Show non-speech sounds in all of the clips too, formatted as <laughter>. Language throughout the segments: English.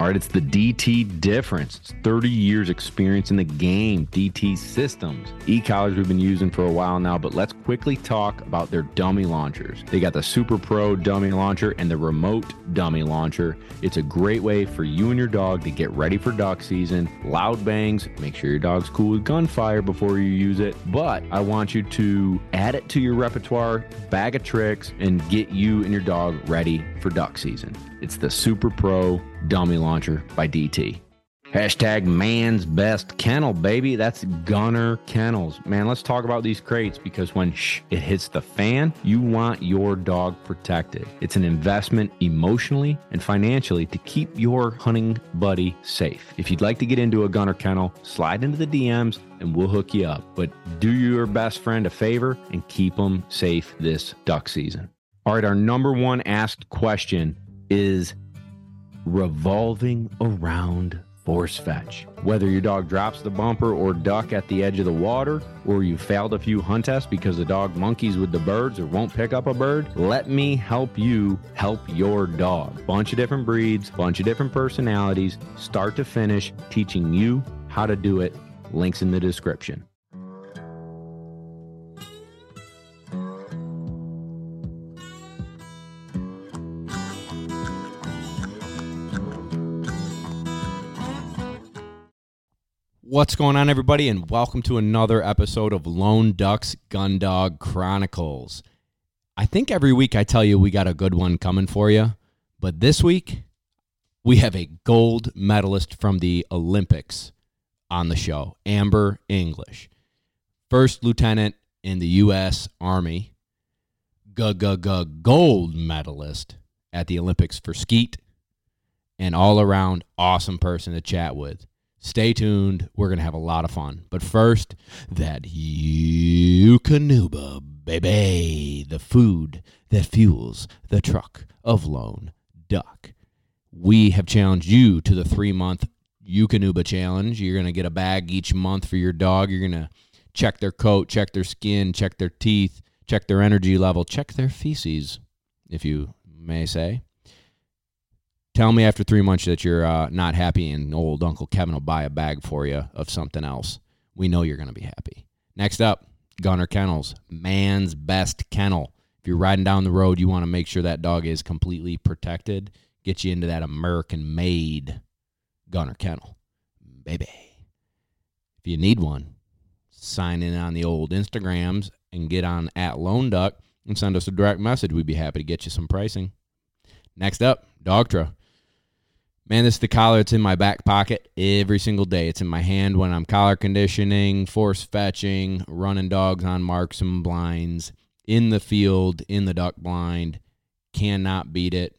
All right, it's the DT difference. It's 30 years experience in the game, DT systems. E-collars we've been using for a while now, but let's quickly talk about their dummy launchers. They got the Super Pro dummy launcher and the remote dummy launcher. It's a great way for you and your dog to get ready for duck season. Loud bangs, make sure your dog's cool with gunfire before you use it. But I want you to add it to your repertoire, bag of tricks, and get you and your dog ready for duck season. It's the Super Pro Dummy Launcher by DT. Hashtag man's best kennel, baby. That's Gunner Kennels. Man, let's talk about these crates because when shh, it hits the fan, you want your dog protected. It's an investment emotionally and financially to keep your hunting buddy safe. If you'd like to get into a Gunner Kennel, slide into the DMs and we'll hook you up. But do your best friend a favor and keep them safe this duck season. All right, our number one asked question is revolving around force fetch. Whether your dog drops the bumper or duck at the edge of the water, or you failed a few hunt tests because the dog monkeys with the birds or won't pick up a bird, let me help you help your dog. Bunch of different breeds, bunch of different personalities, start to finish, teaching you how to do it. Links in the description. What's going on, everybody, and welcome to another episode of Lone Ducks Gundog Chronicles. I think every week I tell you we got a good one coming for you, but this week we have a gold medalist from the Olympics on the show, Amber English, first lieutenant in the U.S. Army, gold medalist at the Olympics for skeet, and all around awesome person to chat with. Stay tuned. We're going to have a lot of fun. But first, that Eukanuba, baby, the food that fuels the truck of Lone Duck. We have challenged you to the three month Eukanuba challenge. You're going to get a bag each month for your dog. You're going to check their coat, check their skin, check their teeth, check their energy level, check their feces, if you may say. Tell me after three months that you're uh, not happy, and old Uncle Kevin will buy a bag for you of something else. We know you're going to be happy. Next up, Gunner Kennels, man's best kennel. If you're riding down the road, you want to make sure that dog is completely protected. Get you into that American made Gunner Kennel, baby. If you need one, sign in on the old Instagrams and get on at Lone Duck and send us a direct message. We'd be happy to get you some pricing. Next up, Dogtra. Man, this is the collar. It's in my back pocket every single day. It's in my hand when I'm collar conditioning, force fetching, running dogs on marks and blinds, in the field, in the duck blind. Cannot beat it.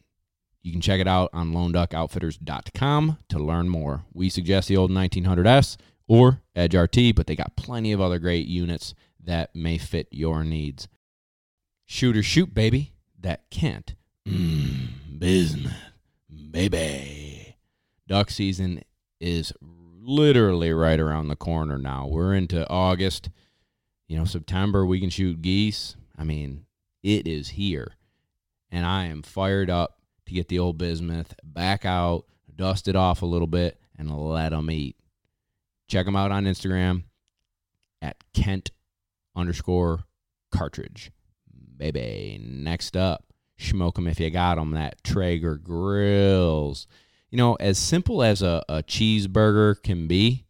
You can check it out on loneduckoutfitters.com to learn more. We suggest the old 1900S or Edge RT, but they got plenty of other great units that may fit your needs. Shooter shoot, baby. That can't. Mm, business, baby duck season is literally right around the corner now. We're into August. You know, September we can shoot geese. I mean, it is here. And I am fired up to get the old bismuth back out, dust it off a little bit, and let them eat. Check them out on Instagram at Kent underscore cartridge. Baby. Next up, smoke them if you got them. That Traeger grills you know, as simple as a, a cheeseburger can be,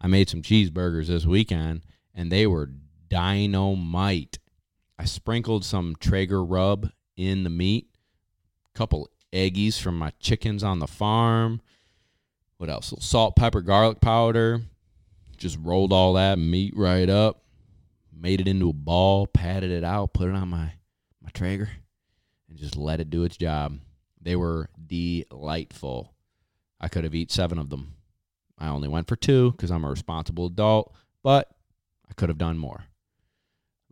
I made some cheeseburgers this weekend and they were dynamite. I sprinkled some Traeger rub in the meat, couple eggies from my chickens on the farm. What else? Salt, pepper, garlic powder. Just rolled all that meat right up, made it into a ball, patted it out, put it on my my Traeger, and just let it do its job. They were delightful. I could have eaten seven of them. I only went for two because I'm a responsible adult, but I could have done more.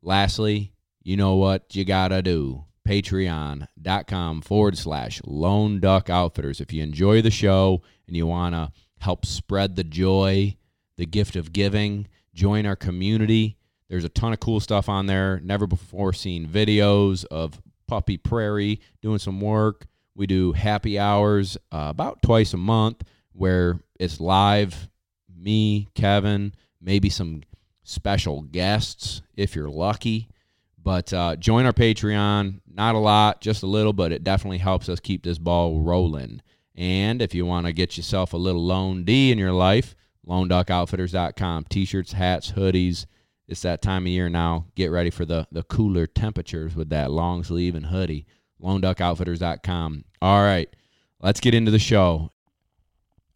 Lastly, you know what you got to do. Patreon.com forward slash Lone Duck Outfitters. If you enjoy the show and you want to help spread the joy, the gift of giving, join our community. There's a ton of cool stuff on there. Never before seen videos of Puppy Prairie doing some work We do happy hours uh, about twice a month where it's live, me, Kevin, maybe some special guests if you're lucky. But uh, join our Patreon. Not a lot, just a little, but it definitely helps us keep this ball rolling. And if you want to get yourself a little Lone D in your life, LoneDuckOutfitters.com. T shirts, hats, hoodies. It's that time of year now. Get ready for the, the cooler temperatures with that long sleeve and hoodie. LoneDuckOutfitters.com. All right, let's get into the show.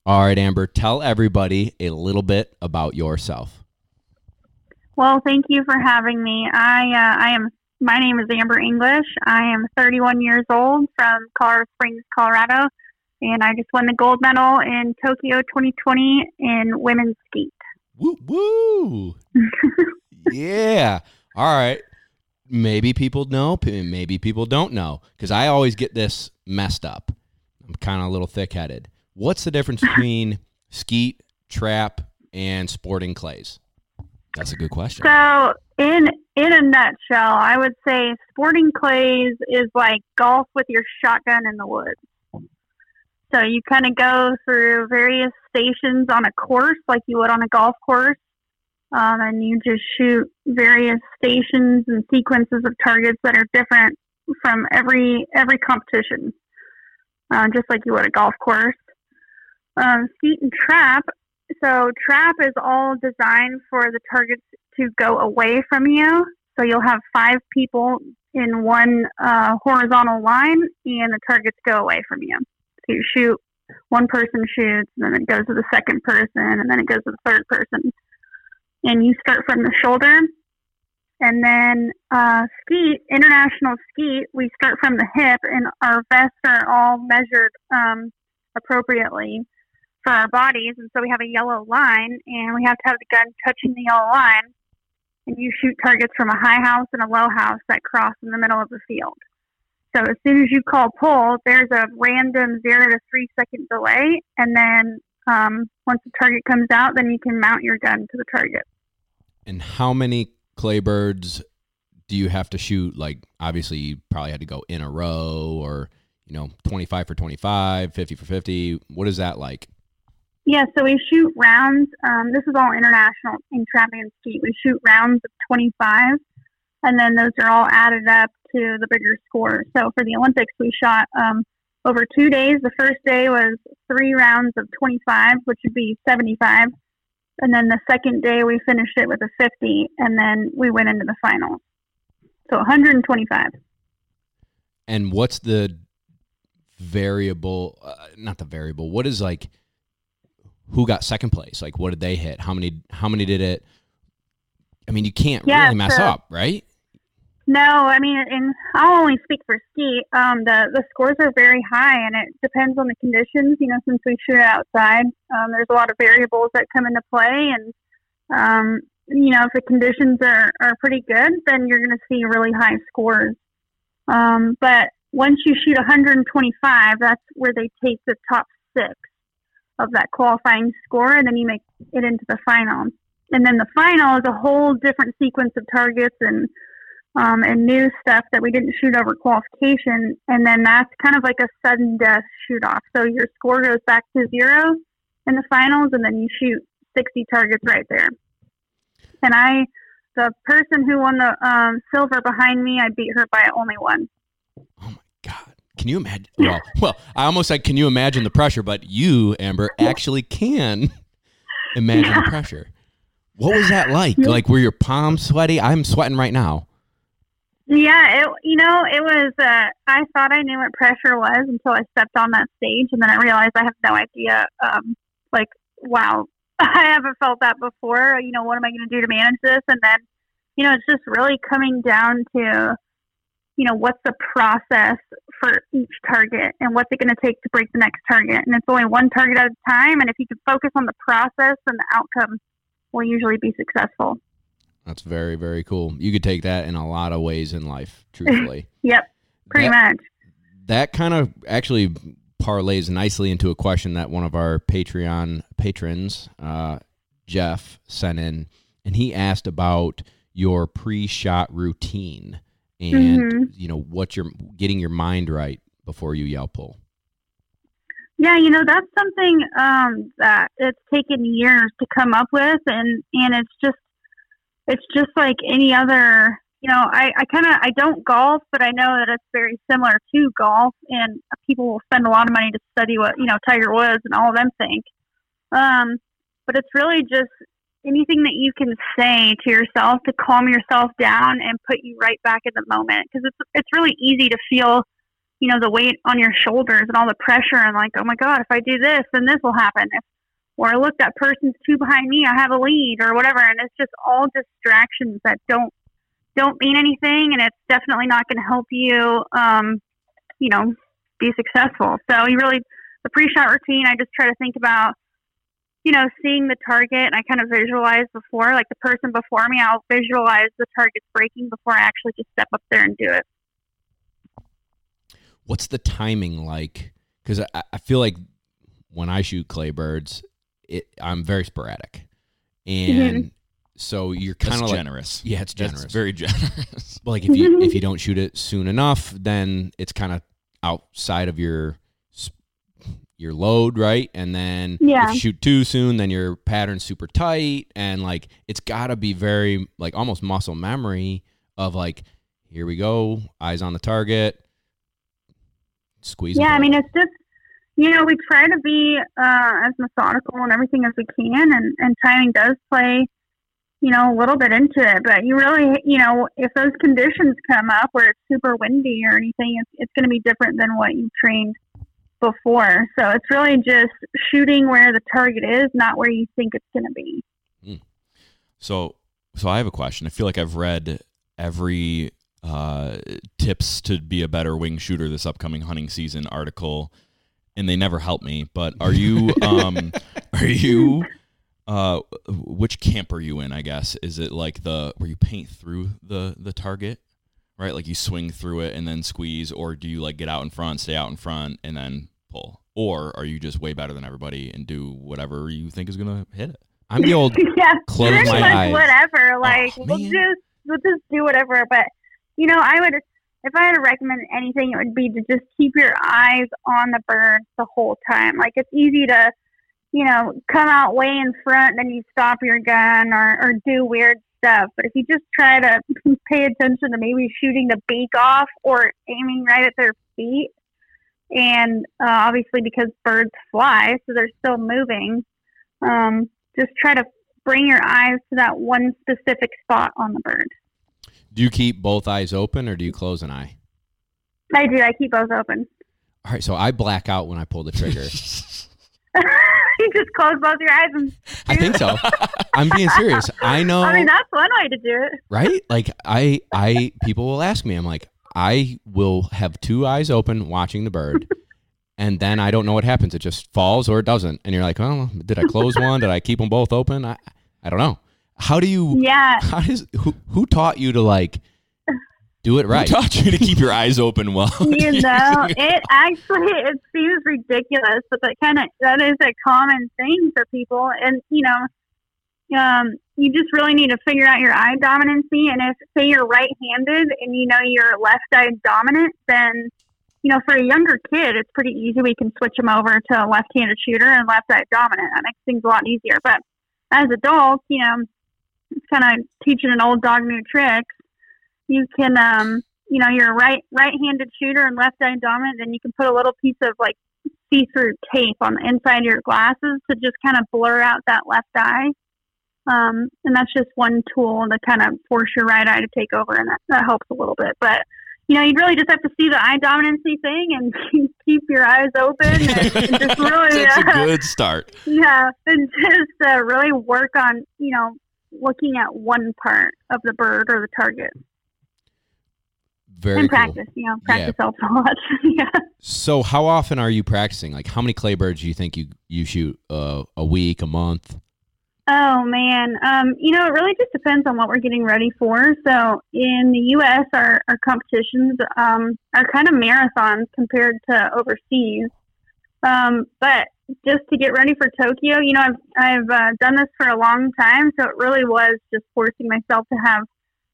All right, Amber, tell everybody a little bit about yourself. Well, thank you for having me. I uh, I am my name is Amber English. I am 31 years old from Colorado Springs, Colorado, and I just won the gold medal in Tokyo 2020 in women's skeet. Woo woo! <laughs> yeah. All right. Maybe people know, maybe people don't know, because I always get this messed up. I'm kind of a little thick headed. What's the difference between skeet, trap, and sporting clays? That's a good question. So, in in a nutshell, I would say sporting clays is like golf with your shotgun in the woods. So you kind of go through various stations on a course, like you would on a golf course, um, and you just shoot various stations and sequences of targets that are different from every every competition, uh, just like you would a golf course. Um, and trap. So trap is all designed for the targets to go away from you. So you'll have five people in one uh, horizontal line, and the targets go away from you. So you shoot, one person shoots, and then it goes to the second person, and then it goes to the third person. And you start from the shoulder. And then uh, international skeet, we start from the hip, and our vests are all measured um, appropriately for our bodies. And so we have a yellow line, and we have to have the gun touching the yellow line. And you shoot targets from a high house and a low house that cross in the middle of the field. So as soon as you call pull, there's a random zero to three second delay, and then um, once the target comes out, then you can mount your gun to the target. And how many clay birds do you have to shoot? Like, obviously, you probably had to go in a row, or you know, twenty five for 25, 50 for fifty. What is that like? Yeah, so we shoot rounds. Um, this is all international in trapping and skeet. We shoot rounds of 25, and then those are all added up to the bigger score. So for the Olympics, we shot um, over two days. The first day was three rounds of 25, which would be 75. And then the second day, we finished it with a 50, and then we went into the finals. So 125. And what's the variable? Uh, not the variable. What is like? Who got second place? Like, what did they hit? How many? How many did it? I mean, you can't yeah, really mess so, up, right? No, I mean, and I'll only speak for skeet. Um, the the scores are very high, and it depends on the conditions. You know, since we shoot outside, um, there's a lot of variables that come into play, and um, you know, if the conditions are are pretty good, then you're going to see really high scores. Um, but once you shoot 125, that's where they take the top six of that qualifying score, and then you make it into the final. And then the final is a whole different sequence of targets and um, and new stuff that we didn't shoot over qualification. And then that's kind of like a sudden death shoot off. So your score goes back to zero in the finals, and then you shoot 60 targets right there. And I, the person who won the um, silver behind me, I beat her by only one. Oh my God. Can you imagine? Well, <laughs> well, I almost said, can you imagine the pressure? But you, Amber, actually can imagine yeah. the pressure. What was that like? Like, were your palms sweaty? I'm sweating right now. Yeah, it you know it was. Uh, I thought I knew what pressure was until I stepped on that stage, and then I realized I have no idea. Um, like, wow, <laughs> I haven't felt that before. You know, what am I going to do to manage this? And then, you know, it's just really coming down to, you know, what's the process for each target, and what's it going to take to break the next target. And it's only one target at a time. And if you can focus on the process, and the outcome will usually be successful. That's very, very cool. You could take that in a lot of ways in life, <laughs> truthfully. yep, pretty that, much. That kind of actually parlays nicely into a question that one of our Patreon patrons, uh, Jeff, sent in. And he asked about your pre shot routine and, mm-hmm. you know, what you're getting your mind right before you yell pull? Yeah, you know that's something um, that it's taken years to come up with, and and it's just it's just like any other. You know, I, I kind of I don't golf, but I know that it's very similar to golf, and people will spend a lot of money to study what you know Tiger Woods and all of them think. Um, but it's really just anything that you can say to yourself to calm yourself down and put you right back in the moment because it's it's really easy to feel you know, the weight on your shoulders and all the pressure and like, oh my God, if I do this, then this will happen. If, or look, that person's two behind me, I have a lead or whatever. And it's just all distractions that don't, don't mean anything. And it's definitely not going to help you, um, you know, be successful. So you really, the pre-shot routine, I just try to think about, you know, seeing the target and I kind of visualize before, like the person before me, I'll visualize the target's breaking before I actually just step up there and do it what's the timing like? Because I, I feel like when I shoot clay birds, it I'm very sporadic, and mm-hmm. so you're kind of like, generous. Yeah, it's generous. That's very generous. <laughs> But like if you <laughs> if you don't shoot it soon enough, then it's kind of outside of your your load, right? And then yeah. if you shoot too soon, then your pattern's super tight, and like it's got to be very like almost muscle memory of like here we go, eyes on the target, squeeze. Yeah, I mean, it's just you know we try to be uh, as methodical and everything as we can, and and timing does play you know a little bit into it. But you really you know if those conditions come up where it's super windy or anything, it's it's going to be different than what you trained before. So it's really just shooting where the target is, not where you think it's going to be. Mm. So, so I have a question. I feel like I've read every uh, tips to be a better wing shooter this upcoming hunting season article, and they never help me. But are you um, <laughs> are you uh, which camp are you in? I guess is it like the where you paint through the the target, right? Like you swing through it and then squeeze, or do you like get out in front, stay out in front, and then pull? Or are you just way better than everybody and do whatever you think is gonna hit it? I'm the old <laughs> yeah, close my eyes. Whatever, like oh, we'll just we'll just do whatever. But you know, I would, if I had to recommend anything, it would be to just keep your eyes on the bird the whole time. Like it's easy to, you know, come out way in front, and then you stop your gun or, or do weird stuff. But if you just try to <laughs> pay attention to maybe shooting the beak off or aiming right at their feet, and uh, obviously because birds fly, so they're still moving, um, just try to bring your eyes to that one specific spot on the bird. Do you keep both eyes open or do you close an eye? I do. I keep both open. All right, so I black out when I pull the trigger. <laughs> <laughs> you just close both your eyes and. I think so. <laughs> I'm being serious. I know. I mean, that's one way to do it. Right? Like I, I people will ask me. I'm like, I will have two eyes open watching the bird, and then I don't know what happens. It just falls or it doesn't, and you're like, oh, did I close one? Did I keep them both open? I, I don't know. How do you? Yeah. How does who who taught you to like do it right? Who taught you to keep your eyes open well? <laughs> you <laughs> know, it actually it seems ridiculous, but that kind of that is a common thing for people, and you know, um, you just really need to figure out your eye dominancy. And if say you're right-handed and you know you're left eye dominant, then you know, for a younger kid, it's pretty easy. We can switch them over to a left-handed shooter and left eye dominant. That makes things a lot easier. But as adults, you know, it's kind of teaching an old dog new tricks. You can, um, you know, you're a right right-handed shooter and left eye dominant, and you can put a little piece of like see-through tape on the inside of your glasses to just kind of blur out that left eye. Um, and that's just one tool to kind of force your right eye to take over, and that, that helps a little bit. But you know, you really just have to see the eye dominancy thing and <laughs> keep your eyes open and, and just <laughs> really. That's uh, a good start. <laughs> Yeah, and just uh, really work on you know looking at one part of the bird or the target. Very and practice, you know, practice yeah. helps a lot. <laughs> yeah. So, how often are you practicing? Like, how many clay birds do you think you you shoot uh, a week, a month? Oh man, um, you know, it really just depends on what we're getting ready for. So, in the U.S., our our competitions um, are kind of marathons compared to overseas. Um, but just to get ready for Tokyo, you know, I've I've uh, done this for a long time, so it really was just forcing myself to have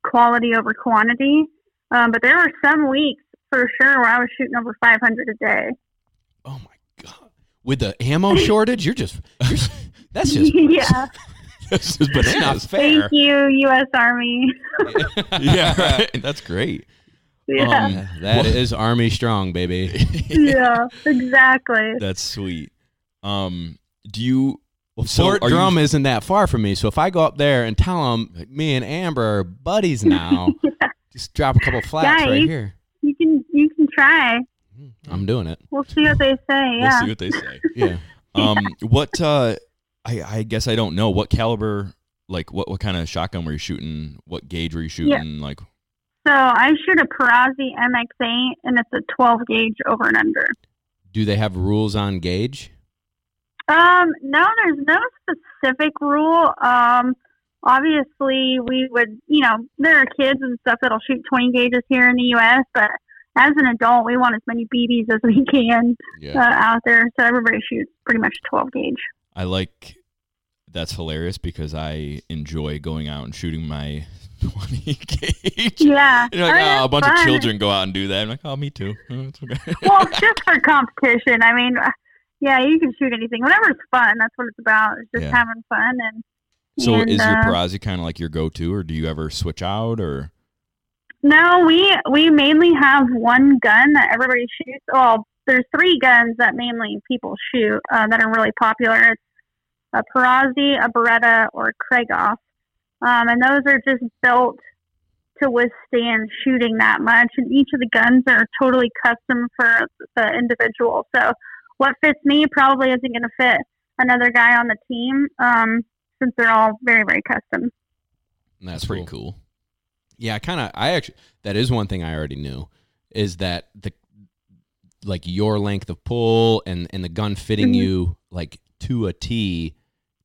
quality over quantity. Um, but there were some weeks, for sure where I was shooting over 500 a day. Oh my god! With the ammo <laughs> shortage, you're just you're, that's just <laughs> yeah. this <laughs> is that's not bananas. Thank you, U.S. Army. yeah, right. That's great. yeah. Um, That is Army strong, baby. yeah. Exactly. That's sweet. Um, do you? Well, So Fort are you- Drum isn't that far from me, so if I go up there and tell them me and Amber are buddies now, <laughs> just drop a couple flats Yeah, right you- here. You can you can try. I'm doing it. We'll see what they say. We'll see what they say. <laughs> Yeah. Um, what? Uh, I I guess I don't know what caliber. Like what what kind of shotgun were you shooting? What gauge were you shooting? Like So I shoot a Perazzi MX8, and it's a 12 gauge over and under. Do they have rules on gauge? Um, no, there's no specific rule. Um, obviously, we would, you know, there are kids and stuff that'll shoot 20 gauges here in the U.S., but as an adult, we want as many BBs as we can uh, out there. So everybody shoots pretty much 12 gauge. I like. That's hilarious because I enjoy going out and shooting my <laughs> 20 gauge. Yeah. You're like, I mean, oh, a bunch fun. of children go out and do that. I'm like, oh, me too. Oh, <laughs> it's okay. well, just for competition. I mean, yeah, you can shoot anything. Whatever's fun, that's what it's about. It's just Yeah. having fun. And so and, is your uh, Perazzi kind of like your go-to, or do you ever switch out, or No, we we mainly have one gun that everybody shoots. Well, there's three guns that mainly people shoot uh, that are really popular. It's a Perazzi, a Beretta, or a Krieghoff, um, and those are just built to withstand shooting that much. And each of the guns are totally custom for the individual. So what fits me probably isn't going to fit another guy on the team, um, since they're all very very custom. that's pretty cool. Yeah, I kind of. I actually that is one thing I already knew is that the like your length of pull and and the gun fitting Mhm. you like to a T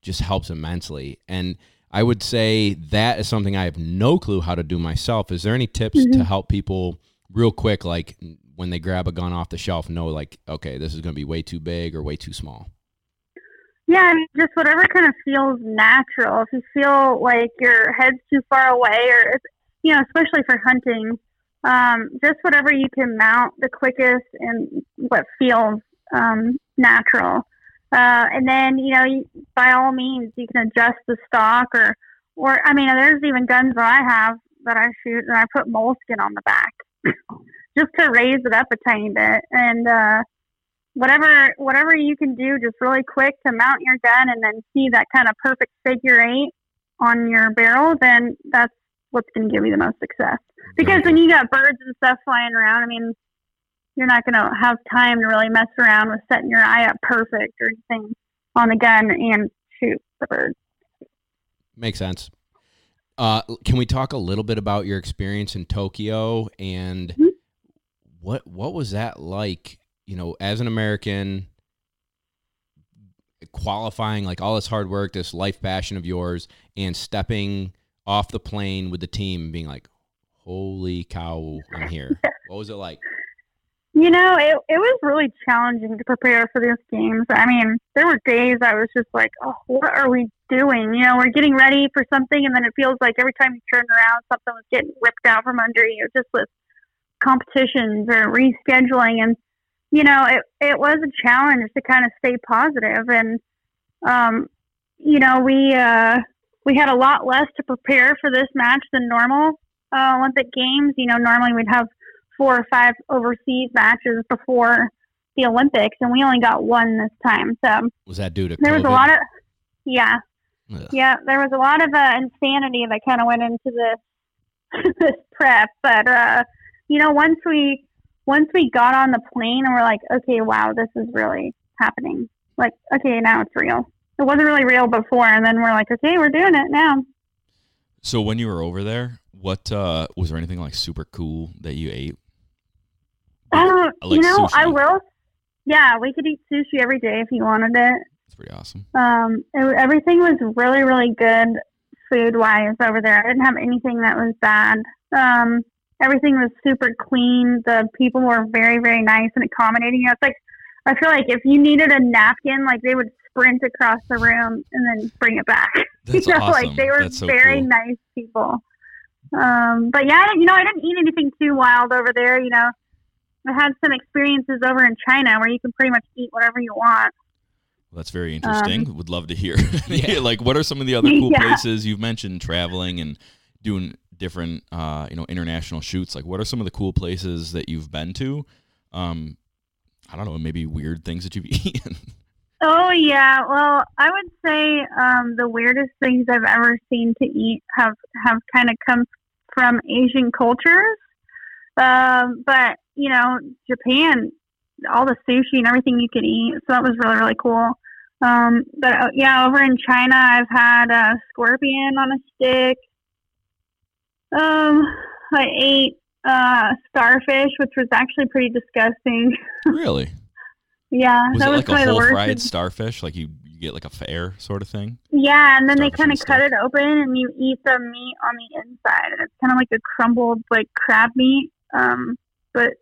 just helps immensely. And I would say that is something I have no clue how to do myself. Is there any tips to Mhm. help people real quick like when they grab a gun off the shelf know like okay, this is going to be way too big or way too small? Yeah, I mean, just whatever kind of feels natural. If you feel like your head's too far away, or you know, especially for hunting, um, just whatever you can mount the quickest and what feels um, natural. Uh, and then, you know, you, by all means, you can adjust the stock, or, or I mean, there's even guns that I have that I shoot, and I put moleskin on the back <laughs> just to raise it up a tiny bit, and uh, whatever whatever you can do just really quick to mount your gun and then see that kind of perfect figure eight on your barrel, then that's what's going to give you the most success. Because when you got birds and stuff flying around, I mean, you're not going to have time to really mess around with setting your eye up perfect or anything on the gun and shoot the bird. Makes sense. Uh, can we talk a little bit about your experience in Tokyo and Mhm. what what was that like? You know, as an American, qualifying like all this hard work, this life passion of yours, and stepping off the plane with the team, and being like, "Holy cow, I'm here!" <laughs> what was it like? You know, it it was really challenging to prepare for these games. I mean, there were days I was just like, "Oh, what are we doing?" You know, we're getting ready for something, and then it feels like every time you turn around, something was getting ripped out from under you, just with competitions or rescheduling. And you know, it it was a challenge to kind of stay positive. And um, you know, we uh, we had a lot less to prepare for this match than normal uh, Olympic Games. You know, normally we'd have four or five overseas matches before the Olympics, and we only got one this time. So Was that due to there was a lot of, yeah, Ugh. yeah, there was a lot of uh, insanity that kind of went into this <laughs> this prep. But uh, you know, once we once we got on the plane and we're like, okay, wow, this is really happening. Like, okay, now it's real. It wasn't really real before, and then we're like, okay, we're doing it now. So when you were over there, what uh, was there anything like super cool that you ate? I like you know, I will. Yeah, we could eat sushi every day if you wanted it. It's pretty awesome. Um, it, everything was really, really good food wise over there. I didn't have anything that was bad. Um, everything was super clean. The people were very, very nice and accommodating. You know, it's like I feel like if you needed a napkin, like they would sprint across the room and then bring it back. <laughs> That's you know, awesome. like they were so very cool. nice people. Um, but yeah, you know, I didn't eat anything too wild over there. You know, I had some experiences over in China where you can pretty much eat whatever you want. Well, that's very interesting. Would love to hear. <laughs> Yeah. like, what are some of the other <laughs> cool Yeah. places you've mentioned traveling and doing different, uh, you know, international shoots? Like, what are some of the cool places that you've been to? Um, I don't know, maybe weird things that you've <laughs> eaten. Oh yeah, well, I would say um, the weirdest things I've ever seen to eat have have kind of come from Asian cultures. Um, but you know, Japan, all the sushi and everything you could eat, so that was really really cool. Um, but uh, yeah, over in China, I've had a scorpion on a stick. Um, I ate uh, starfish, which was actually pretty disgusting. <laughs> really? yeah, Was that it was like a probably the whole worst. fried starfish? Like you, you get like a fair sort of thing? Yeah, and then they kind of cut it open, and you eat the meat on the inside, and it's kind of like a crumbled like crab meat. Um, but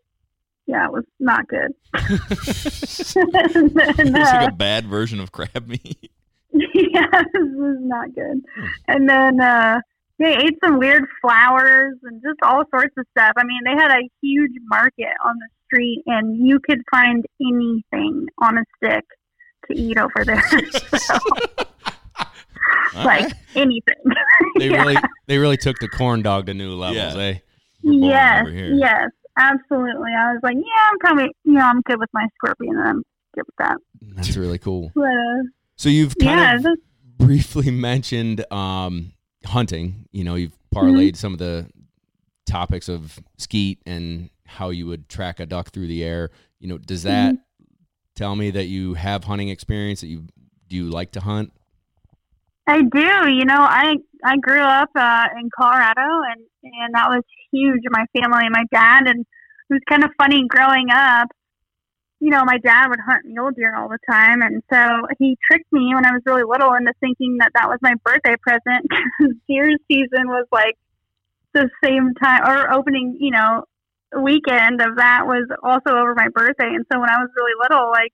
yeah, it was not good. <laughs> it's and then, like uh, a bad version of crab meat. <laughs> yeah, this was not good. Hmm. And then uh, they ate some weird flowers and just all sorts of stuff. I mean, they had a huge market on the street, and you could find anything on a stick to eat over there. <laughs> so, like right. anything. They Yeah. really they really took the corn dog to new levels, Yeah. eh? Yes, yes, absolutely. I was like, yeah, I'm probably, you know, I'm good with my scorpion, and I'm good with that. That's really cool. But uh, So you've kind yeah, of briefly <laughs> mentioned um, hunting. You know, you've parlayed some of the topics of skeet and how you would track a duck through the air. You know, does that tell me that you have hunting experience? That you do you like to hunt? I do. You know, I I grew up uh, in Colorado, and and that was huge my family my dad. And it was kind of funny growing up. You know, my dad would hunt mule deer all the time, and so he tricked me when I was really little into thinking that that was my birthday present. <laughs> deer season was like the same time or opening. You know, weekend of that was also over my birthday, and so when I was really little, like.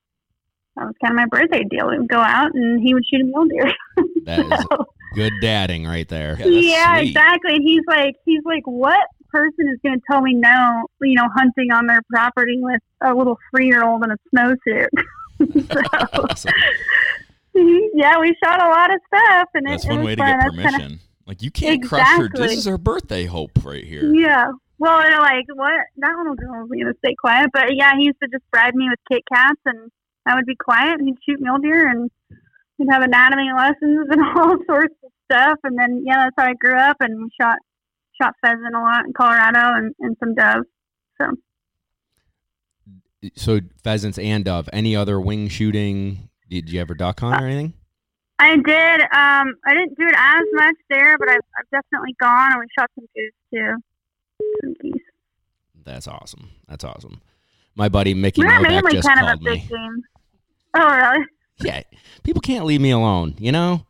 That was kind of my birthday deal. We would go out and he would shoot a mule deer. <laughs> That is So- good dadding right there. Yeah, yeah, exactly. And he's like, he's like, what person is going to tell me no? You know, hunting on their property with a little three-year-old in a snowsuit. <laughs> so, Awesome. <laughs> yeah, we shot a lot of stuff, and That's it, it one was way to fun. get That's kinda- permission. Like you can't crush her. This is her birthday hope right here. yeah. Well, they're like, what? That little girl's going to stay quiet. But yeah, he used to just bribe me with Kit Kats, and I would be quiet, and he'd shoot mule deer, and we'd have anatomy lessons <laughs> and all sorts of stuff. And then, yeah, that's how I grew up, and we shot shot pheasant a lot in Colorado and, and some doves. So So pheasants and dove. Any other wing shooting? Did you ever duck hunt or anything? I did. Um, I didn't do it as much there, but I've, I've definitely gone, and we shot some goose too. Some geese. That's awesome. That's awesome. My buddy Mickey We were Novak mainly just kind of a called big me. game. Oh? Yeah, people can't leave me alone. You know.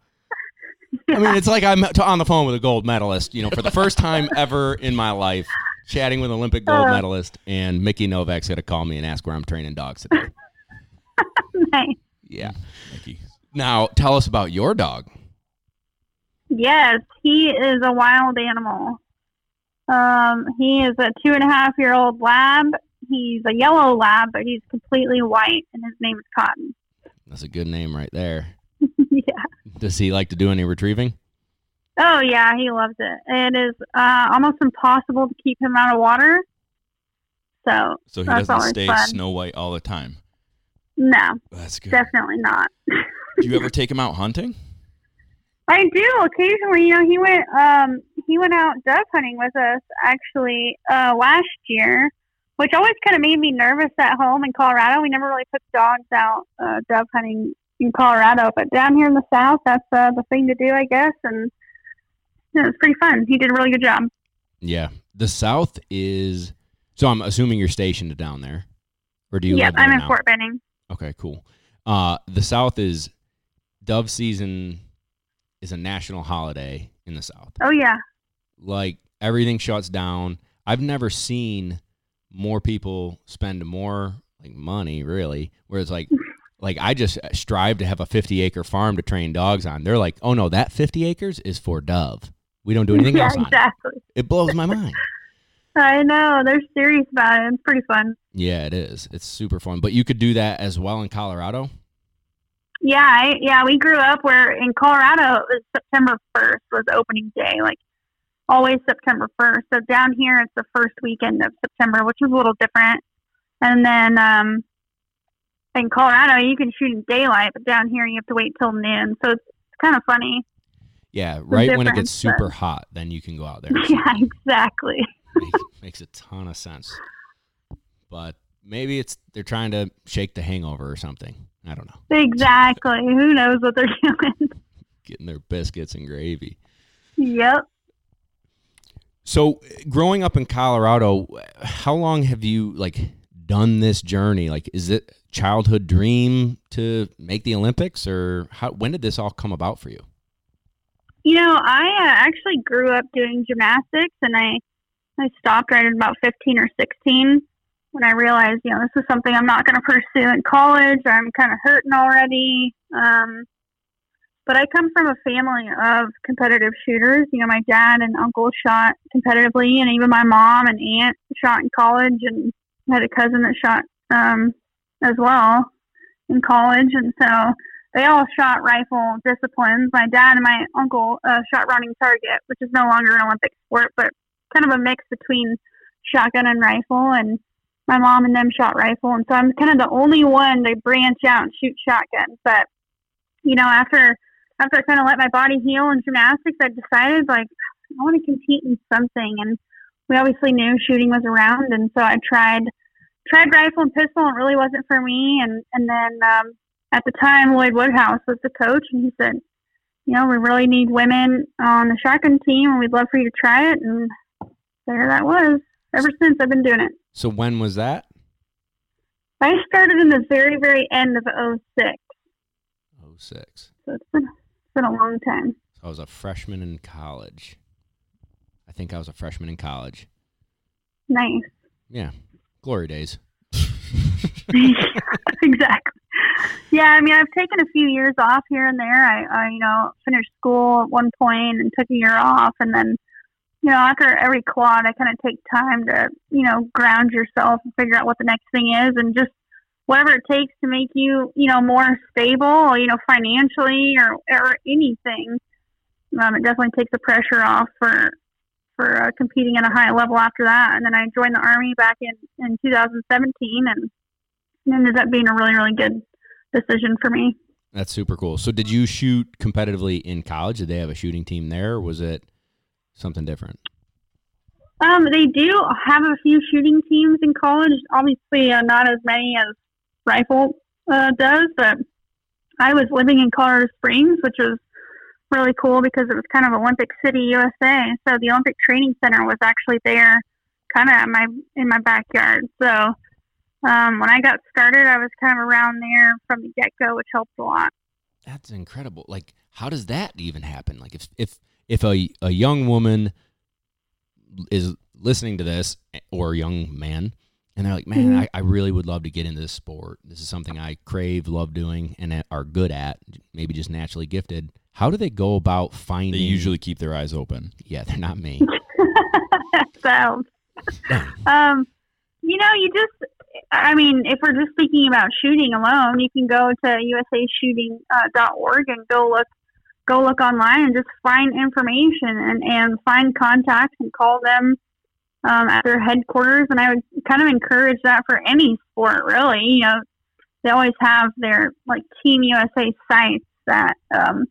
I mean, it's like I'm on the phone with a gold medalist. You know, for the first time ever in my life, chatting with an Olympic gold Uh. medalist, and Mickey Novak's gonna call me and ask where I'm training dogs today. <laughs> nice. Yeah. Mickey. Now, tell us about your dog. Yes, he is a wild animal. Um, he is a two and a half year old lab. He's a yellow lab, but he's completely white, and his name is Cotton. That's a good name right there. <laughs> yeah. Does he like to do any retrieving? Oh yeah, he loves it. It is uh, almost impossible to keep him out of water. So So he That's doesn't stay fun. Snow White all the time. no, That's good. definitely not. Do you <laughs> ever take him out hunting? I do occasionally. You know, he went um he went out dove hunting with us actually uh, last year, which always kind of made me nervous at home in Colorado. We never really took dogs out uh, dove hunting in Colorado, but down here in the south, that's uh, the thing to do, I guess. And yeah, it was pretty fun. He did a really good job. Yeah. The South is. So I'm assuming you're stationed down there, or do you there I'm in now? Fort Benning. Okay, cool. Uh, the South is dove season is a national holiday in the South. Oh yeah, Like everything shuts down. I've never seen more people spend more like money really. Whereas like like I just strive to have a 50 acre farm to train dogs on. They're like, oh no, that 50 acres is for dove. We don't do <laughs> anything yeah, else on it. exactly. It blows my mind. <laughs> I know they're serious about it. It's pretty fun. Yeah, it is. It's super fun. But you could do that as well in Colorado. Yeah, I, yeah. We grew up where in Colorado it was September first was opening day, like always September first. So down here it's the first weekend of September, which is a little different. And then um, in Colorado you can shoot in daylight, but down here you have to wait till noon. So it's, it's kind of funny. Yeah, right when it gets super but- hot, then you can go out there. <laughs> Yeah, exactly. makes, makes a ton of sense. But maybe it's they're trying to shake the hangover or something. I don't know. Exactly. Who knows what they're <laughs> doing? Getting their biscuits and gravy. yep. So, growing up in Colorado, how long have you like done this journey? Like, is it childhood dream to make the Olympics, or how? When did this all come about for you? You know, I uh, actually grew up doing gymnastics, and I I stopped right at about fifteen or sixteen when I realized, you know, this is something I'm not going to pursue in college. I'm kind of hurting already. Um, but I come from a family of competitive shooters. You know, my dad and uncle shot competitively, and even my mom and aunt shot in college, and had a cousin that shot um, as well in college, and so they all shot rifle disciplines. My dad and my uncle uh, shot running target, which is no longer an Olympic sport, but kind of a mix between shotgun and rifle. And my mom and them shot rifle, and so I'm kind of the only one to branch out and shoot shotgun. But you know, after after I kind of let my body heal in gymnastics, I decided like I want to compete in something, and we obviously knew shooting was around, and so I tried tried rifle and pistol, and it really wasn't for me. And and then um, at the time, Lloyd Woodhouse was the coach, and he said, you know, we really need women on the shotgun team, and we'd love for you to try it. And there that was. Ever since, I've been doing it. So when was that? I started in the very, very end of '06, Oh six. so it's been, been a long time. I was a freshman in college. I think I was a freshman in college. Nice. Yeah, glory days. <laughs> <laughs> exactly. Yeah, I mean, I've taken a few years off here and there. I, I, you know, finished school at one point and took a year off, and then, you know, after every quad, I kind of take time to, you know, ground yourself and figure out what the next thing is, and just whatever it takes to make you, you know, more stable, you know, financially or or anything. Um, it definitely takes the pressure off for for uh, competing at a high level after that. And then I joined the army back in in 2017, and it ended up being a really really good decision for me. That's super cool. So did you shoot competitively in college? Did they have a shooting team there, or was it something different? Um, they do have a few shooting teams in college. Obviously, uh, not as many as rifle uh, does, but I was living in Colorado Springs, which was really cool because it was kind of Olympic City, USA. So the Olympic Training Center was actually there, kind of in my in my backyard. So um, when I got started, I was kind of around there from the get go, which helped a lot. That's incredible. Like, how does that even happen? Like, if if if a a young woman is listening to this, or a young man, and they're like, "Man, Mhm. I, I really would love to get into this sport. This is something I crave, love doing, and are good at. Maybe just naturally gifted." How do they go about finding? They usually keep their eyes open. yeah, they're not me. <laughs> so, um, you know, you just, I mean, if we're just speaking about shooting alone, you can go to usashooting.org and go look, go look online and just find information and, and find contacts and call them um, at their headquarters. And I would kind of encourage that for any sport, really. You know, they always have their like Team USA sites that um,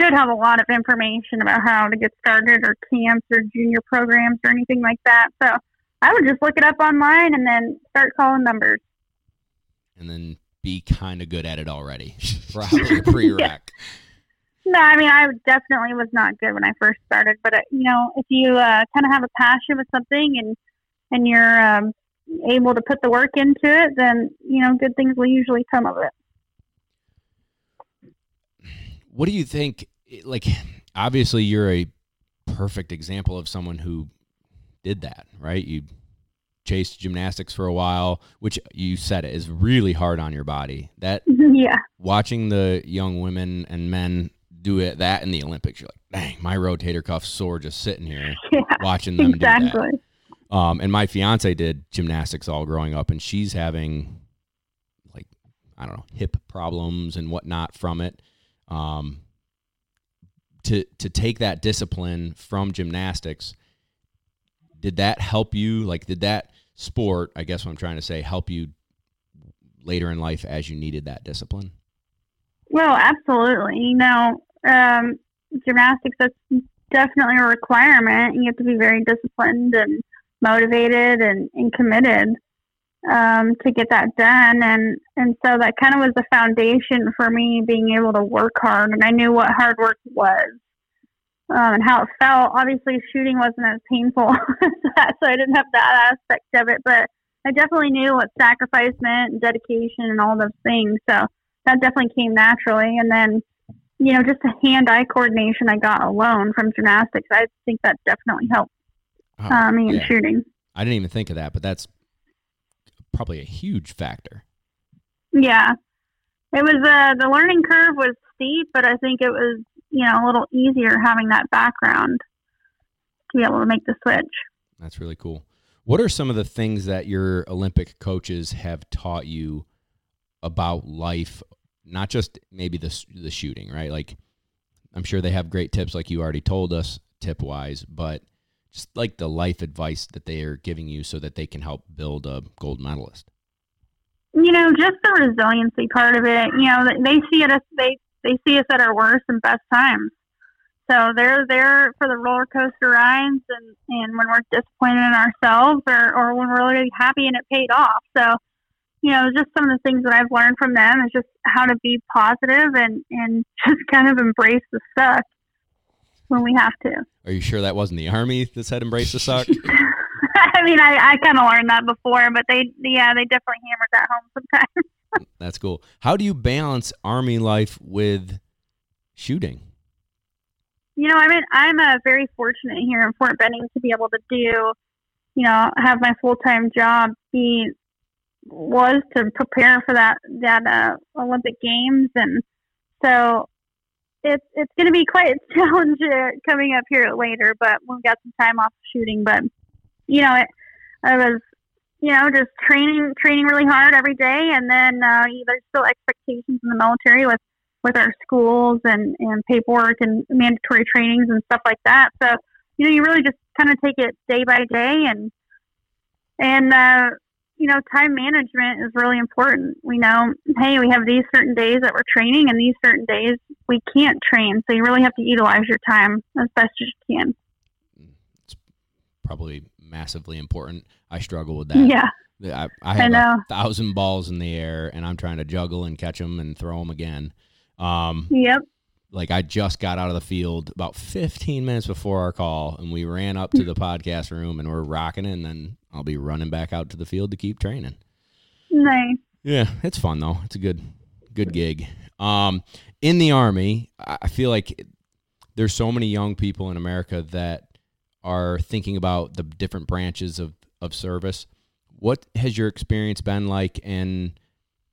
should have a lot of information about how to get started or camps or junior programs or anything like that. So I would just look it up online and then start calling numbers. and then be kind of good at it already. <laughs> <laughs> Probably a prereq. No, I mean, I definitely was not good when I first started, but uh, you know, if you uh, kind of have a passion with something and and you're um, able to put the work into it, then you know, good things will usually come of it. What do you think? Like, obviously, you're a perfect example of someone who did that, right? You chased gymnastics for a while, which you said it is really hard on your body. That <laughs> yeah, watching the young women and men do it that in the Olympics, you're like, dang, my rotator cuff's sore just sitting here <laughs> yeah, watching them do that. exactly. Um, and my fiance did gymnastics all growing up, and she's having like I don't know hip problems and whatnot from it. Um, to to take that discipline from gymnastics, did that help you? Like, did that sport? I guess what I'm trying to say help you later in life as you needed that discipline. Well, absolutely. You know, um, gymnastics that's definitely a requirement. You have to be very disciplined and motivated and, and committed um, to get that done. And, and so that kind of was the foundation for me being able to work hard. And I knew what hard work was um, and how it felt. Obviously, shooting wasn't as painful <laughs> as that, so I didn't have that aspect of it. But I definitely knew what sacrifice meant and dedication and all those things. So that definitely came naturally. And then, you know, just the hand eye coordination I got alone from gymnastics, I think that definitely helped Oh, uh, me in shooting. I didn't even think of that, but that's probably a huge factor. Yeah. It was, uh, the learning curve was steep, but I think it was, you know, a little easier having that background to be able to make the switch. That's really cool. What are some of the things that your Olympic coaches have taught you about life? Not just maybe the the shooting, right? Like, I'm sure they have great tips, like you already told us, tip wise, but just like the life advice that they are giving you, so that they can help build a gold medalist. you know, just the resiliency part of it. You know, they- see it as they they see us at our worst and best times. So they're there for the roller coaster rides and, and when we're disappointed in ourselves or, or when we're really happy and it paid off. So, you know, just some of the things that I've learned from them is just how to be positive and, and <laughs> just kind of embrace the suck when we have to. Are you sure that wasn't the army that said embrace the suck? <laughs> I mean, I, I kind of learned that before, but they, yeah, they definitely hammered that home sometimes. <laughs> That's cool. How do you balance army life with shooting? you know, I mean, I'm a uh, very fortunate here in Fort Benning to be able to do, you know, have my full time job be was to prepare for that that uh, Olympic Games, and so it's it's going to be quite a <laughs> challenge uh, coming up here later. But we've got some time off shooting, but you know, it, I was. You know, just training, training really hard every day, and then uh, there's still expectations in the military with with our schools and, and paperwork and mandatory trainings and stuff like that. So, you know, you really just kind of take it day by day and, and, uh, you know, time management is really important. We know, hey, we have these certain days that we're training and these certain days we can't train. So you really have to utilize your time as best as you can. It's probably massively important. I struggle with that. Yeah, I, I I have a thousand balls in the air, and I'm trying to juggle and catch them and throw them again. Um, Yep. Like I just got out of the field about 15 minutes before our call, and we ran up to the podcast room and we're rocking it, and then I'll be running back out to the field to keep training. Nice. Yeah, it's fun though. It's a good, good gig. Um, in the army, I I feel like there's so many young people in America that are thinking about the different branches of of service. What has your experience been like, and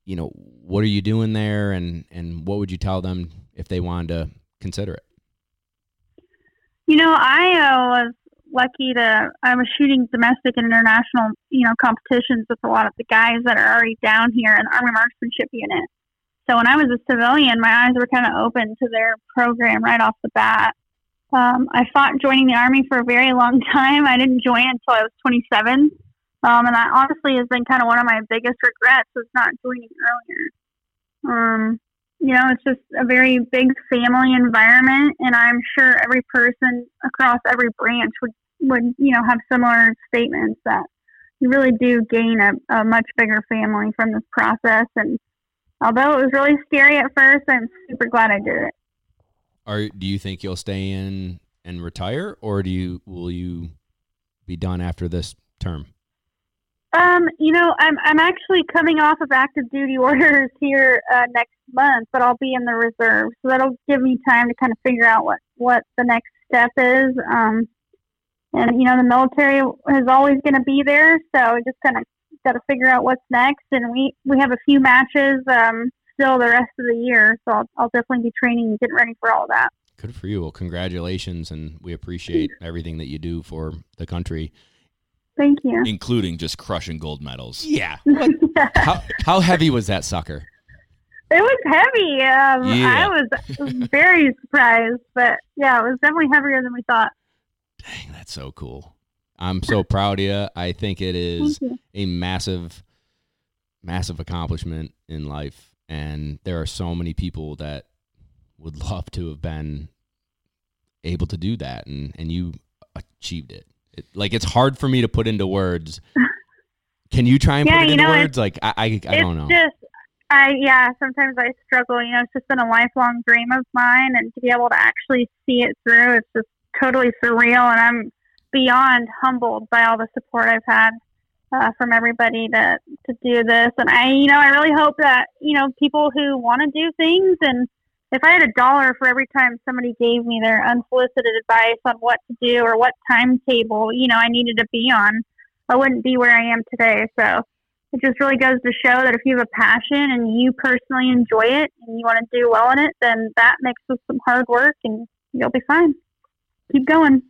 you know, what are you doing there, and and what would you tell them if they wanted to consider it? You know, I uh, was lucky to. I was shooting domestic and international, you know, competitions with a lot of the guys that are already down here in the Army Marksmanship Unit. So when I was a civilian, my eyes were kind of open to their program right off the bat. Um, I fought joining the Army for a very long <laughs> time. I didn't join until I was 27. Um, and that honestly has been kind of one of my biggest regrets was not joining earlier. Um, you know, it's just a very big family environment, and I'm sure every person across every branch would, would you know, have similar statements that you really do gain a, a much bigger family from this process. And although it was really scary at first, I'm super glad I did it. Are do you think you'll stay in and retire, or do you will you be done after this term? Um, you know, I'm I'm actually coming off of active duty <laughs> orders here uh, next month, but I'll be in the reserve, so that'll give me time to kind of figure out what what the next step is. Um, and you know, the military is always going to be there, so just kind of got to figure out what's next. And we we have a few matches um, still the rest of the year, so I'll, I'll definitely be training and getting ready for all that. Good for you. Well, congratulations, and we appreciate everything that you do for the country. Thank you. including just crushing gold medals. Yeah. <laughs> What? how, how heavy was that sucker? It was heavy. Um, Yeah. I was very surprised, but yeah, it was definitely heavier than we thought. Dang, that's so cool. I'm so proud of you. I think it is a massive, massive accomplishment in life. And there are so many people that would love to have been able to do that. And, and you achieved it. It. Like, it's hard for me to put into words. Can you try and <laughs> Yeah, put it into know, words? Like, I, I, I don't know. just, I yeah. Sometimes I struggle. You know, it's just been a lifelong dream of mine, and to be able to actually see it through, it's just totally surreal. And I'm beyond humbled by all the support I've had uh, from everybody to to do this. And I, you know, I really hope that you know people who want to do things and if I had a dollar for every time somebody gave me their unsolicited advice on what to do or what timetable, you know, I needed to be on, I wouldn't be where I am today. So it just really goes to show that if you have a passion and you personally enjoy it and you want to do well in it, then that mixed with some hard work and you'll be fine. Keep going.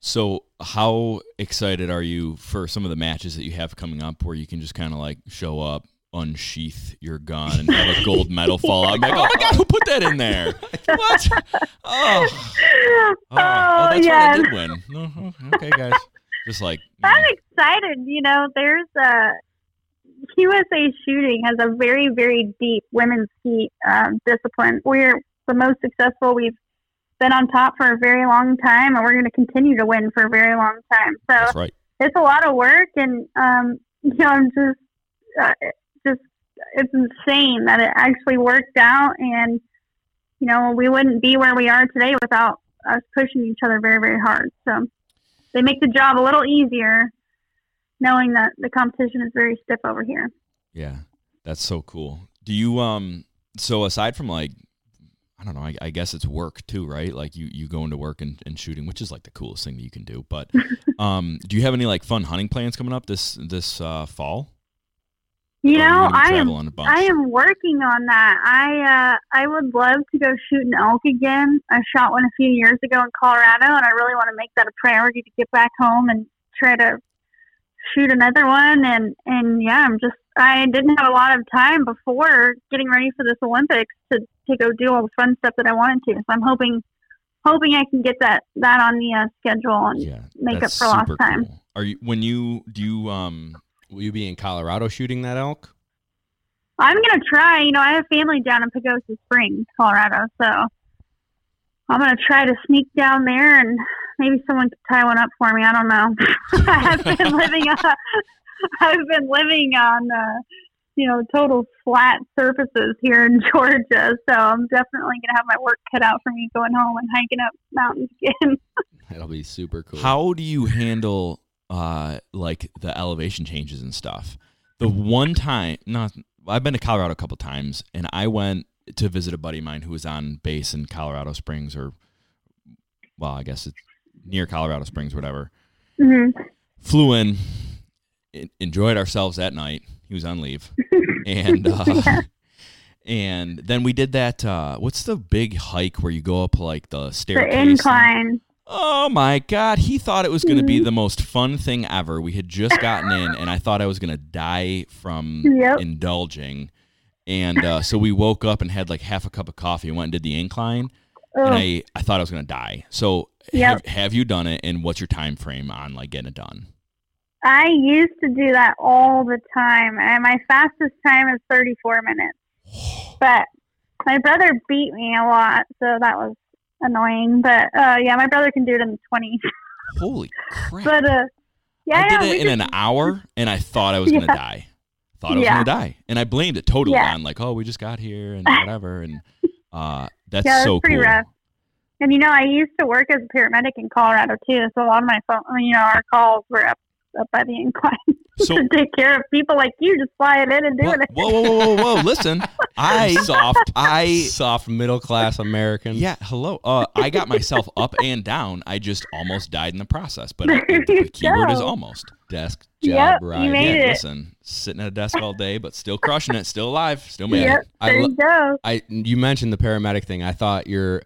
So, how excited are you for some of the matches that you have coming up where you can just kind of like show up, unsheath your gun, and have a gold medal fall out? I'm like, oh my god, who put that in there? What? Oh, oh, oh, that's yeah. right, I did win. Oh, okay, guys, just like I'm excited. You know, there's a USA shooting has a very, very deep women's skeet um, discipline. We're the most successful. We've been on top for a very long time, and we're going to continue to win for a very long time. So that's right. it's a lot of work, and um, you know, I'm just, uh, just it's insane that it actually worked out, and you know, we wouldn't be where we are today without us pushing each other very, very hard. So they make the job a little easier, knowing that the competition is very stiff over here. Yeah, that's so cool. Do you um? So aside from like, I don't know. I, I guess it's work too, right? Like you you go into work and, and shooting, which is like the coolest thing that you can do. But <laughs> um, do you have any like fun hunting plans coming up this this uh, fall? You know, I am traveling a bunch? I am working on that. I uh, I would love to go shoot an elk again. I shot one a few years ago in Colorado, and I really want to make that a priority to get back home and try to shoot another one. And and yeah, I'm just I didn't have a lot of time before getting ready for this Olympics to to go do all the fun stuff that I wanted to. So I'm hoping hoping I can get that that on the uh, schedule and Yeah, make up for lost time. cool. Are you when you do you um? Will you be in Colorado shooting that elk? I'm gonna try. You know, I have family down in Pagosa Springs, Colorado, so I'm gonna try to sneak down there, and maybe someone could tie one up for me. I don't know. <laughs> I have been <laughs> living. Uh, I've been living on, uh, you know, total flat surfaces here in <laughs> Georgia, so I'm definitely gonna have my work cut out for me going home and hiking up mountains again. That'll be super cool. How do you handle uh like the elevation changes and stuff? The one time, not I've been to Colorado a couple times, and I went to visit a buddy of mine who was on base in Colorado Springs, or well, I guess it's near Colorado Springs, whatever. hmm Flew in, enjoyed ourselves that night. He was on leave, and <laughs> uh, and then we did that. Uh, what's the big hike where you go up like the The staircase? and- incline. Oh my god, he thought it was going to Mm-hmm. be the most fun thing ever. We had just gotten in and I thought I was going to die from Yep. indulging. And uh, so we woke up and had like half a cup of coffee and went and did the incline and I I thought I was going to die. So Yep. have, have you done it and what's your time frame on like getting it done? I used to do that all the time, and my fastest time is 34 minutes. But my brother beat me a lot, so that was annoying. But uh, yeah, my brother can do it in the 20. <laughs> Holy crap. but uh, yeah, I yeah, did we it in an hour and I thought I was going <laughs> to die. Thought I was Yeah. going to die. And I blamed it totally Yeah. on like, oh, we just got here and <laughs> whatever. And uh, that's yeah, so pretty cool. rough. And you know, I used to work as a paramedic in Colorado too, so a lot of my phone, you know, our calls were up up by the incline <laughs> So to take care of people like you, just flying in and doing Whoa, it. whoa, whoa, whoa, whoa, whoa! Listen, <laughs> I soft, I soft middle class American. yeah, hello. Uh, I got myself up and down. I just almost died in the process. But There it, you the keyword is almost. Desk job Yep, you right. made yeah, it. listen, sitting at a desk all day, but still crushing it, still alive, still made Yep, it. I there lo- you go. I you mentioned the paramedic thing. I thought you're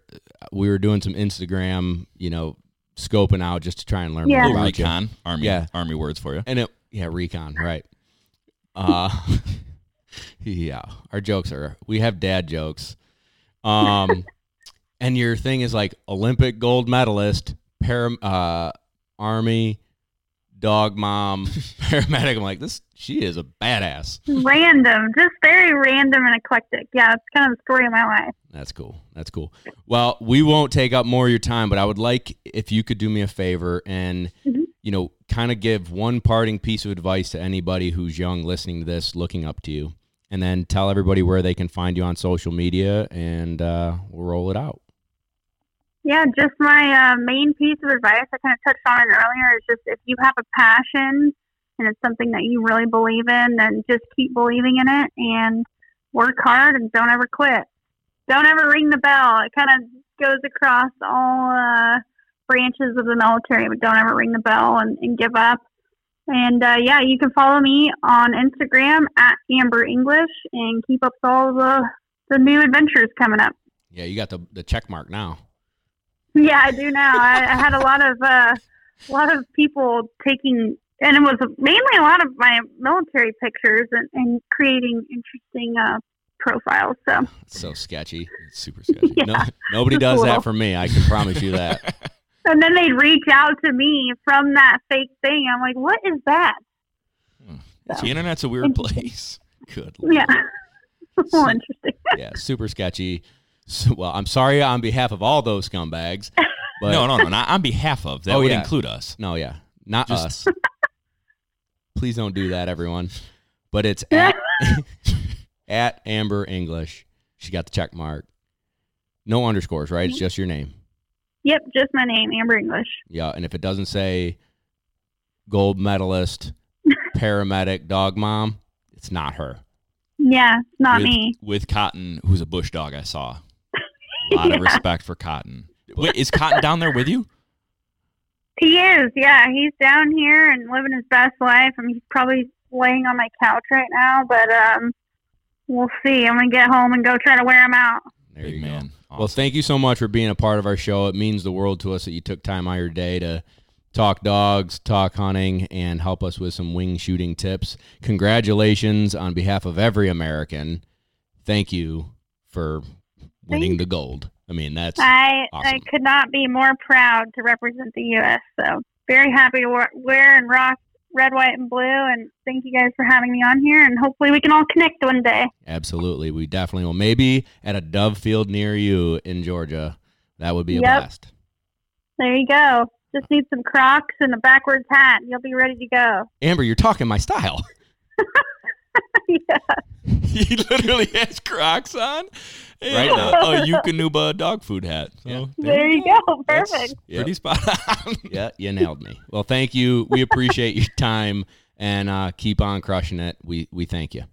we were doing some Instagram, you know, scoping out just to try and learn Yeah. more Little about you. recon, army, Yeah. army words for you. And it, yeah, recon, right? Uh, <laughs> yeah, our jokes are we have dad jokes. Um, <laughs> and your thing is like Olympic gold medalist, param, uh, army, dog mom, <laughs> paramedic. I'm like this. She is a badass. Random, just very random and eclectic. Yeah, it's kind of the story of my life. That's cool. That's cool. Well, we won't take up more of your time, but I would like if you could do me a favor and Mhm. you know, kind of give one parting piece of advice to anybody who's young listening to this, looking up to you, and then tell everybody where they can find you on social media, and uh, we'll roll it out. Yeah, just my uh, main piece of advice. I kind of touched on it earlier. Is just if you have a passion and it's something that you really believe in, then just keep believing in it and work hard and don't ever quit. Don't ever ring the bell. It kind of goes across all uh, branches of the military, but don't ever ring the bell and, and give up. And uh, yeah, you can follow me on Instagram at Amber English and keep up with all the the new adventures coming up. Yeah, you got the the check mark now. Yeah, I do now. I, I had a lot of uh, a lot of people taking, and it was mainly a lot of my military pictures and, and creating interesting uh, profiles. So It's so sketchy. It's super <laughs> sketchy. Yeah. No, nobody does little. that for me. I can promise you that. <laughs> and then they'd reach out to me from that fake thing. I'm like, what is that? the internet's a weird <laughs> place. Good. Lord. Yeah, well, interesting. Yeah, super sketchy. So, well, I'm sorry on behalf of all those scumbags. <laughs> But no, no, no, not on behalf of. That Oh, would yeah. include us. No, yeah, not Just- us. Please don't do that, everyone. But it's <laughs> at, <laughs> at Amber English. She got the check mark. No underscores, right? It's mm-hmm. just your name. Yep, just my name, Amber English. Yeah, and if it doesn't say gold medalist, paramedic, dog mom, it's not her. Yeah, it's not with, me. With Cotton, who's a bush dog, I saw. <laughs> A lot of respect for Cotton. Wait, is Cotton down there with you? He is. Yeah, he's down here and living his best life. I mean, he's probably laying on my couch right now, but um, we'll see. I'm gonna get home and go try to wear him out. There Big you go. man. Well, thank you so much for being a part of our show. It means the world to us that you took time out of your day to talk dogs, talk hunting, and help us with some wing shooting tips. Congratulations on behalf of every American. Thank you for winning the gold. I mean, that's I I could not be more proud to represent the U.S. So very happy to wear, wear and rock red, white, and blue. And thank you guys for having me on here. And hopefully we can all connect one day. absolutely. We definitely will. Maybe at a dove field near you in Georgia. That would be a Yep. blast. There you go. Just need some Crocs and a backwards hat. And you'll be ready to go. Amber, you're talking my style. <laughs> yeah. <laughs> he literally has Crocs on. And Right a, now. a Eukanuba dog food hat. So Yeah. There you go. That's Perfect. Yep. Pretty spot on. <laughs> Yeah, you nailed me. Well, thank you. We appreciate your time and uh, keep on crushing it. We we thank you.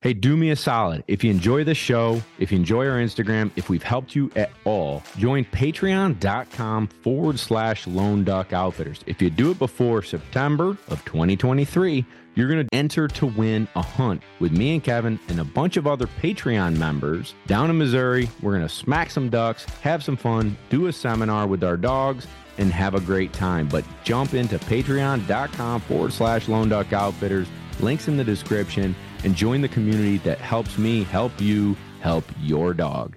Hey, do me a solid. If you enjoy the show, if you enjoy our Instagram, if we've helped you at all, join patreon.com forward slash lone duck outfitters. If you do it before September of 2023, you're going to enter to win a hunt with me and Kevin and a bunch of other Patreon members down in Missouri. We're going to smack some ducks, have some fun, do a seminar with our dogs, and have a great time. But jump into patreon.com forward slash lone duck outfitters. Links in the description and join the community that helps me help you help your dog.